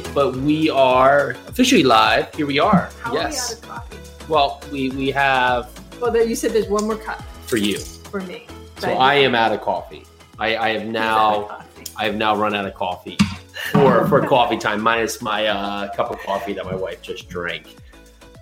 coffee, but we are officially live. Here we are. How yes. are we out of coffee? Well, we we have Well, there, you said there's one more cup for you. for me. So I am out of coffee. I, I have now I have now run out of coffee for for coffee time, minus my uh, cup of coffee that my wife just drank.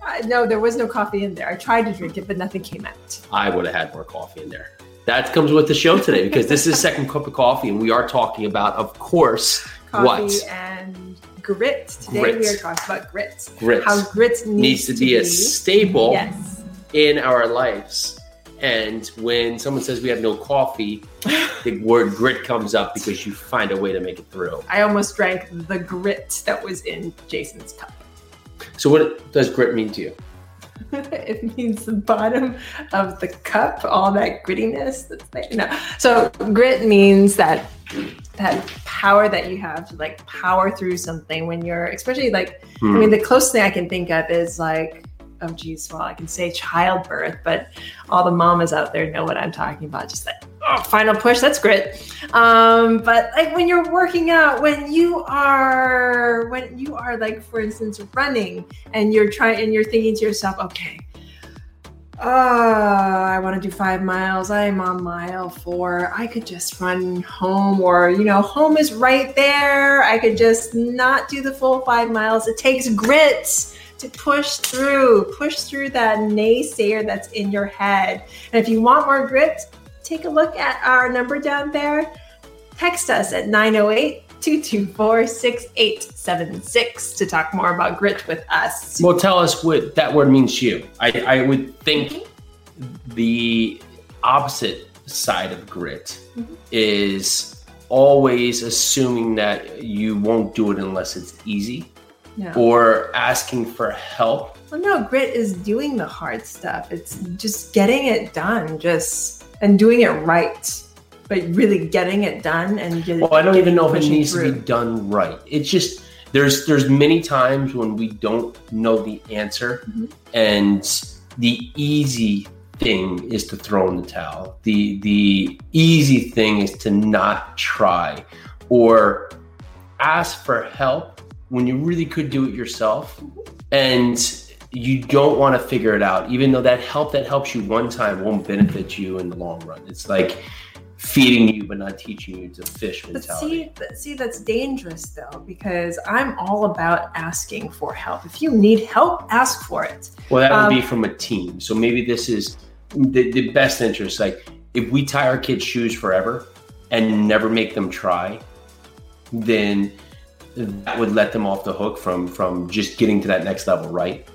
Uh, no, there was no coffee in there. I tried to drink it, but nothing came out. I would have had more coffee in there. That comes with the show today because this is second cup of coffee, and we are talking about, of course, Coffee what and grit. Today Grit. we are talking about grit. grit How grit needs needs, to be a staple Yes. in our lives. And when someone says we have no coffee, the word grit comes up because you find a way to make it through. I almost drank the grit that was in Jason's cup. So, what does grit mean to you? it means the bottom of the cup, all that grittiness that's there. No. So grit means that that power that you have to like power through something when you're especially like I Hmm. mean the closest thing I can think of is like oh geez, well I can say childbirth, but all the mamas out there know what I'm talking about. Just like oh, final push, that's grit. Um, but like when you're working out, when you are when you are like for instance running and you're trying and you're thinking to yourself, okay, uh, I want to do five miles. I'm on mile four. I could just run home, or you know, home is right there. I could just not do the full five miles. It takes grit to push through, push through that naysayer that's in your head. And if you want more grit, take a look at our number down there. Text us at 908 224 6876 to talk more about grit with us. Well, tell us what that word means to you. I, I would think the opposite side of grit Mhm. is always assuming that you won't do it unless it's easy Yeah. or asking for help. Well, no, grit is doing the hard stuff. It's just getting it done, just and doing it right, but really getting it done and just. Well, I don't even know if it needs to be done right. It's just there's there's many times when we don't know the answer, Mhm. and the easy thing is to throw in the towel. The the easy thing is to not try or ask for help when you really could do it yourself, and you don't want to figure it out, even though that help that helps you one time won't benefit you in the long run. It's like feeding you but not teaching you to fish But mentality. see, but see, that's dangerous though, because I'm all about asking for help. If you need help, ask for it. well, that would um, be from a team. So maybe this is the, the best interest. Like if we tie our kids' shoes forever and never make them try, then that would let them off the hook from from just getting to that next level, right?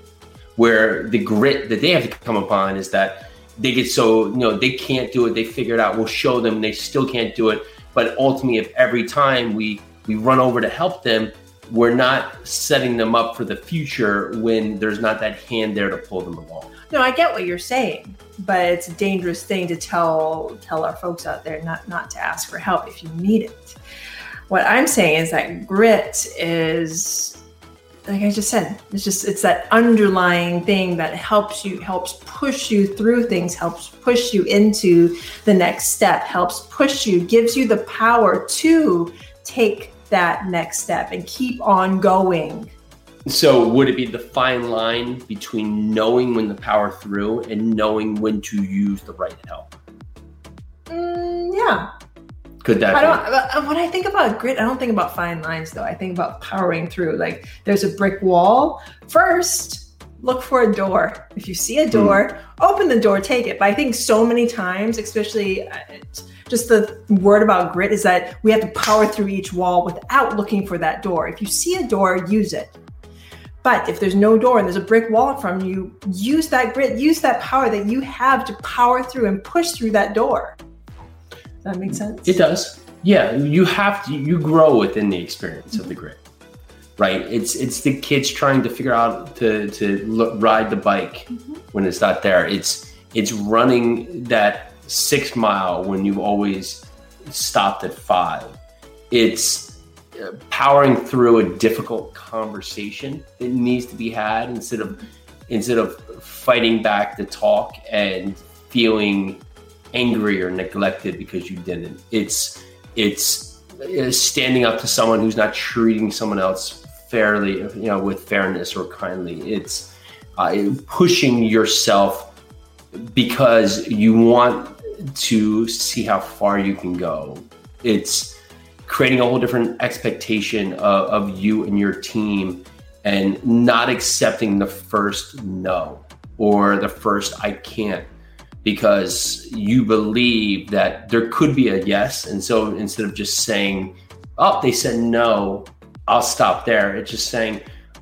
Where the grit that they have to come upon is that they get so you know they can't do it. They figure it out. We'll show them. They still can't do it. But ultimately, if every time we we run over to help them, we're not setting them up for the future when there's not that hand there to pull them along. No, I get what you're saying, but it's a dangerous thing to tell tell our folks out there not not to ask for help if you need it. What I'm saying is that grit is like I just said, it's just it's that underlying thing that helps you helps push you through things, helps push you into the next step, helps push you, gives you the power to take that next step and keep on going. So, would it be the fine line between knowing when to power through and knowing when to use the right help? Mm, yeah, Could that I don't. uh, When I think about grit, I don't think about fine lines though. I think about powering through. Like there's a brick wall. First, look for a door. If you see a door, open the door, take it. But I think so many times, especially uh, just the word about grit, is that we have to power through each wall without looking for that door. If you see a door, use it. But if there's no door and there's a brick wall in front of you, use that grit, use that power that you have to power through and push through that door. That make sense? It does. Yeah, you have to. You grow within the experience of the grit, right? It's it's the kids trying to figure out to to ride the bike Mhm. when it's not there. It's it's running that six mile when you've always stopped at five. It's uh, powering through a difficult conversation that needs to be had instead of instead of fighting back the talk and feeling angry or neglected because you didn't. It's it's uh, standing up to someone who's not treating someone else fairly, you know, with fairness or kindly. It's uh, pushing yourself because you want to see how far you can go. It's creating a whole different expectation of, of you and your team and not accepting the first no or the first I can't because you believe that there could be a yes. And so instead of just saying, oh, they said no, I'll stop there, it's just saying,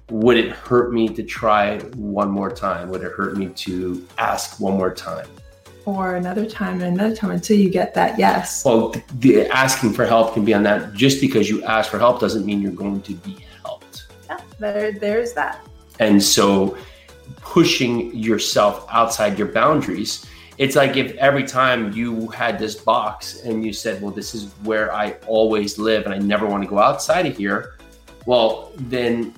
would it hurt me to try one more time? Would it hurt me to ask one more time? Or another time and another time until you get that yes. Well, the asking for help can be on that. Just because you ask for help doesn't mean you're going to be helped. Yeah, there, there's that. And so pushing yourself outside your boundaries it's like if every time you had this box and you said, well, this is where I always live and I never want to go outside of here, well, then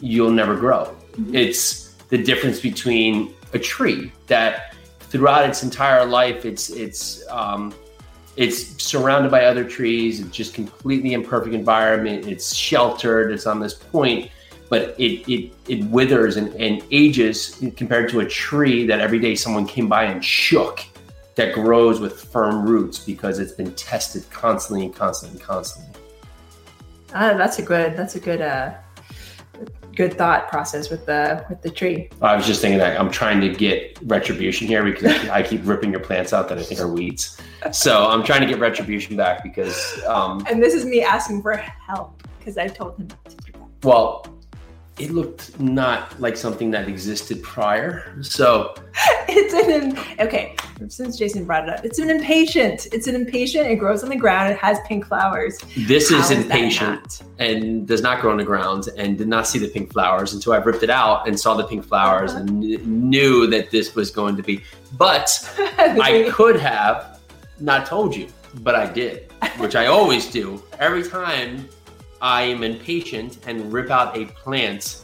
you'll never grow. Mm-hmm. It's the difference between a tree that throughout its entire life, it's, it's, um, it's surrounded by other trees. It's just completely imperfect environment. It's sheltered. It's on this point but it it, it withers and, and ages compared to a tree that every day someone came by and shook that grows with firm roots because it's been tested constantly and constantly and constantly. Uh, that's a good that's a good uh good thought process with the with the tree. I was just thinking that I'm trying to get retribution here because I keep ripping your plants out that I think are weeds. So I'm trying to get retribution back because um And this is me asking for help because I told him not to do that. Well, it looked not like something that existed prior. So it's an okay. Since Jason brought it up, it's an impatient. It's an impatient. It grows on the ground. It has pink flowers. This How is impatient and does not grow on the ground and did not see the pink flowers until I ripped it out and saw the pink flowers uh-huh. and knew that this was going to be. But I could have not told you, but I did, which I always do every time I am impatient and rip out a plant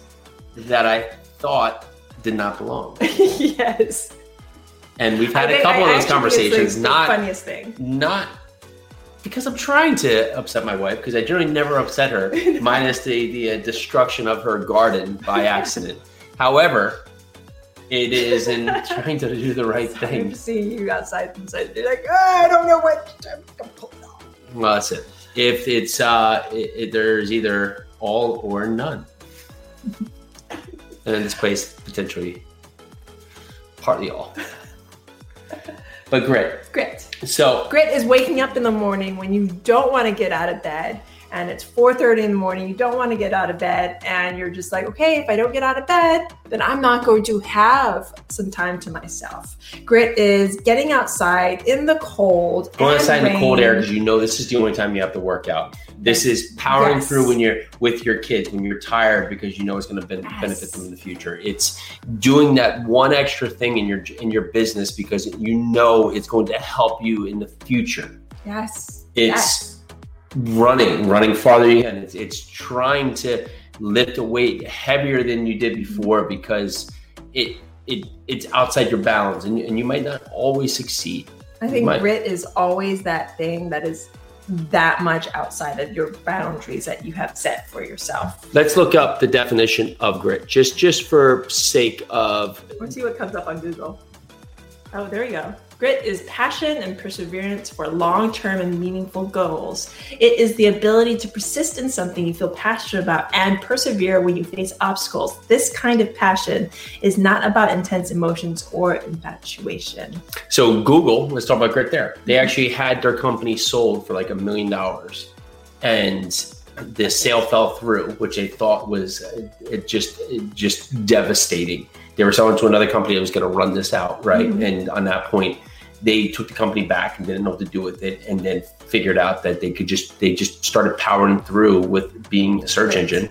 that I thought did not belong. yes. And we've had a couple I, of those conversations. The, not the funniest thing. Not because I'm trying to upset my wife because I generally never upset her, minus the the uh, destruction of her garden by accident. However, it is in trying to do the right thing. Seeing you outside and you're like, oh, I don't know what. I'm, I'm well, that's it if it's uh, it, it, there's either all or none. and in this place, potentially partly all. But grit. Grit. So grit is waking up in the morning when you don't want to get out of bed and it's 4:30 in the morning, you don't want to get out of bed and you're just like, "Okay, if I don't get out of bed, then I'm not going to have some time to myself." Grit is getting outside in the cold. Going outside in the cold air because you know this is the only time you have to work out. This is powering yes. through when you're with your kids when you're tired because you know it's going to yes. benefit them in the future. It's doing that one extra thing in your in your business because you know it's going to help you in the future. Yes. It's yes running, running farther can. It's, it's trying to lift a weight heavier than you did before because it it it's outside your bounds and, and you might not always succeed. I think might, grit is always that thing that is that much outside of your boundaries that you have set for yourself. Let's look up the definition of grit just just for sake of Let's see what comes up on Google. Oh, there you go. Grit is passion and perseverance for long term and meaningful goals. It is the ability to persist in something you feel passionate about and persevere when you face obstacles. This kind of passion is not about intense emotions or infatuation. So, Google, let's talk about grit there. They actually had their company sold for like a million dollars. And the sale fell through, which they thought was just just devastating. They were selling to another company that was going to run this out, right? Mm-hmm. And on that point, they took the company back and didn't know what to do with it and then figured out that they could just they just started powering through with being a search engine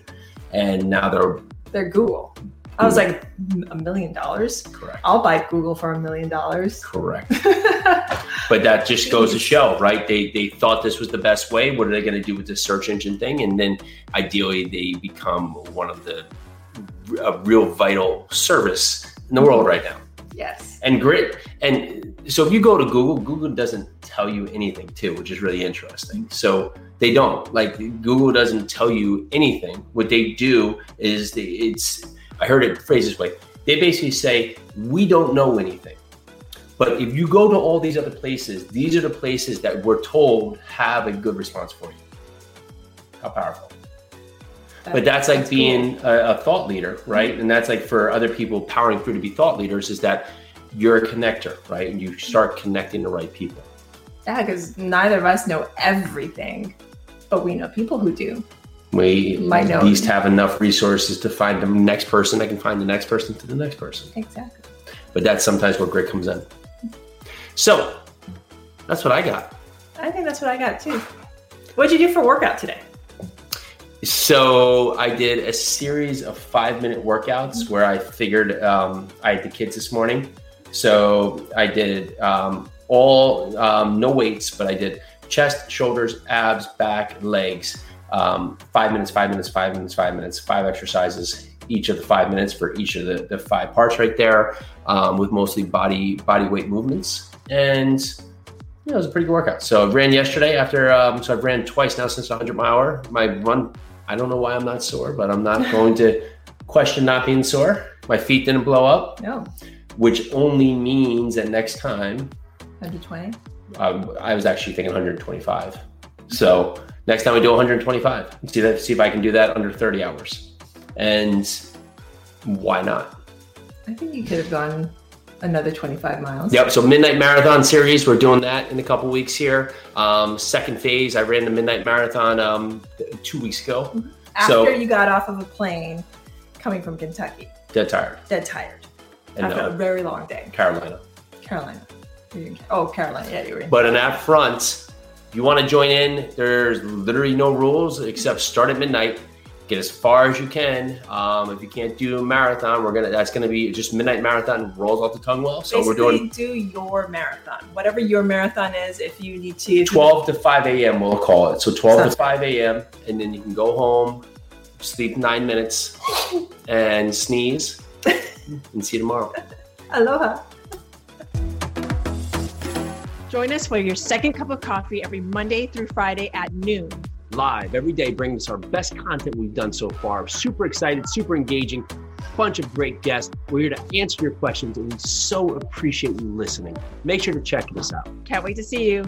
and now they're they're google I was like, a million dollars? Correct. I'll buy Google for a million dollars. Correct. but that just goes to show, right? They they thought this was the best way. What are they going to do with this search engine thing? And then ideally, they become one of the a real vital service in the world right now. Yes. And grit. And so if you go to Google, Google doesn't tell you anything too, which is really interesting. So they don't like Google doesn't tell you anything. What they do is they, it's I heard it phrased this way. They basically say we don't know anything. But if you go to all these other places, these are the places that we're told have a good response for you. How powerful. But that's like cool. being a, a thought leader, right? Mm-hmm. And that's like for other people powering through to be thought leaders is that you're a connector, right? And you start connecting the right people. Yeah, because neither of us know everything, but we know people who do. We Might at least have enough resources to find the next person that can find the next person to the next person. Exactly. But that's sometimes where grit comes in. So that's what I got. I think that's what I got too. What'd you do for workout today? So I did a series of five minute workouts where I figured um, I had the kids this morning. So I did um, all um, no weights, but I did chest, shoulders, abs, back, legs. Um, five minutes, five minutes, five minutes, five minutes, five exercises each of the five minutes for each of the, the five parts right there, um, with mostly body body weight movements. And it was a pretty good workout. So I ran yesterday after, um, so I've ran twice now since 100 mile hour. My run, I don't know why I'm not sore, but I'm not going to question not being sore. My feet didn't blow up, No, which only means that next time, 120. um, I was actually thinking 125. So next time I do 125, see that, see if I can do that under 30 hours. And why not? I think you could have gone another 25 miles. Yep. So midnight marathon series, we're doing that in a couple weeks here. Um, second phase, I ran the midnight marathon um, two weeks ago. After So- you got off of a plane coming from Kentucky, Dead tired. dead tired And after a uh, very long day. Carolina. Carolina. You were in- Oh, Carolina. Yeah, you were in. But in that front, you want to join in, there's literally no rules except start at midnight. Get as far as you can. Um, if you can't do a marathon, we're gonna. That's gonna be just midnight marathon. Rolls off the tongue well. So Basically, we're doing do your marathon. Whatever your marathon is, if you need to. 12 to 5 a.m. We'll call it. So 12 Sounds to 5 a.m. and then you can go home, sleep nine minutes, and sneeze, and see you tomorrow. Aloha. Join us for your second cup of coffee every Monday through Friday at noon. Live every day, bringing us our best content we've done so far. Super excited, super engaging, bunch of great guests. We're here to answer your questions, and we so appreciate you listening. Make sure to check us out. Can't wait to see you.